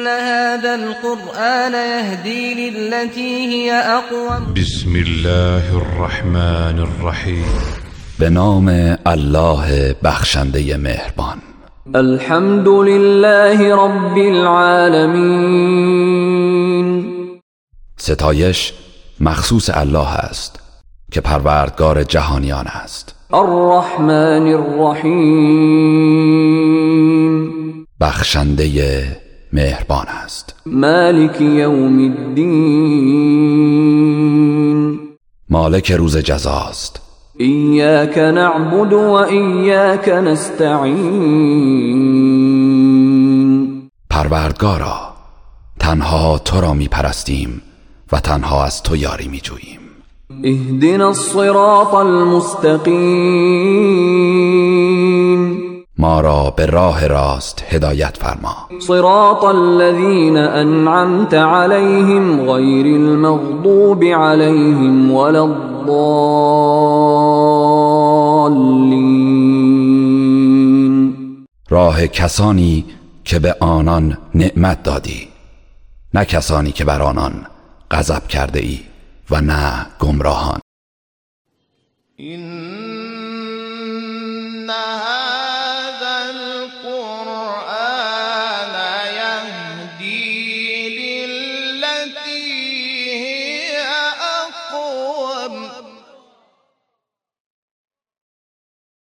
إن هذا القرآن يهدي للتي هي أقوم بسم الله الرحمن الرحیم به نام الله بخشنده مهربان. الحمد لله رب العالمين ستایش مخصوص الله است که پروردگار جهانیان است. الرحمن الرحیم. بخشنده مهربان است. مالک یوم الدین. مالک روز جزاست إياك نعبد وإياك نستعين پروردگارا تنها تو را می پرستیم و تنها از تو یاری می جوییم اهدنا الصراط المستقيم ما را به راه راست هدایت فرما. صراط الذين أنعمت عليهم غير المغضوب عليهم ولا الضالين راه کسانی که به آنان نعمت دادی نه کسانی که بر آنان غضب کرده ای و نه گمراهان. إن أَقْوَامٍ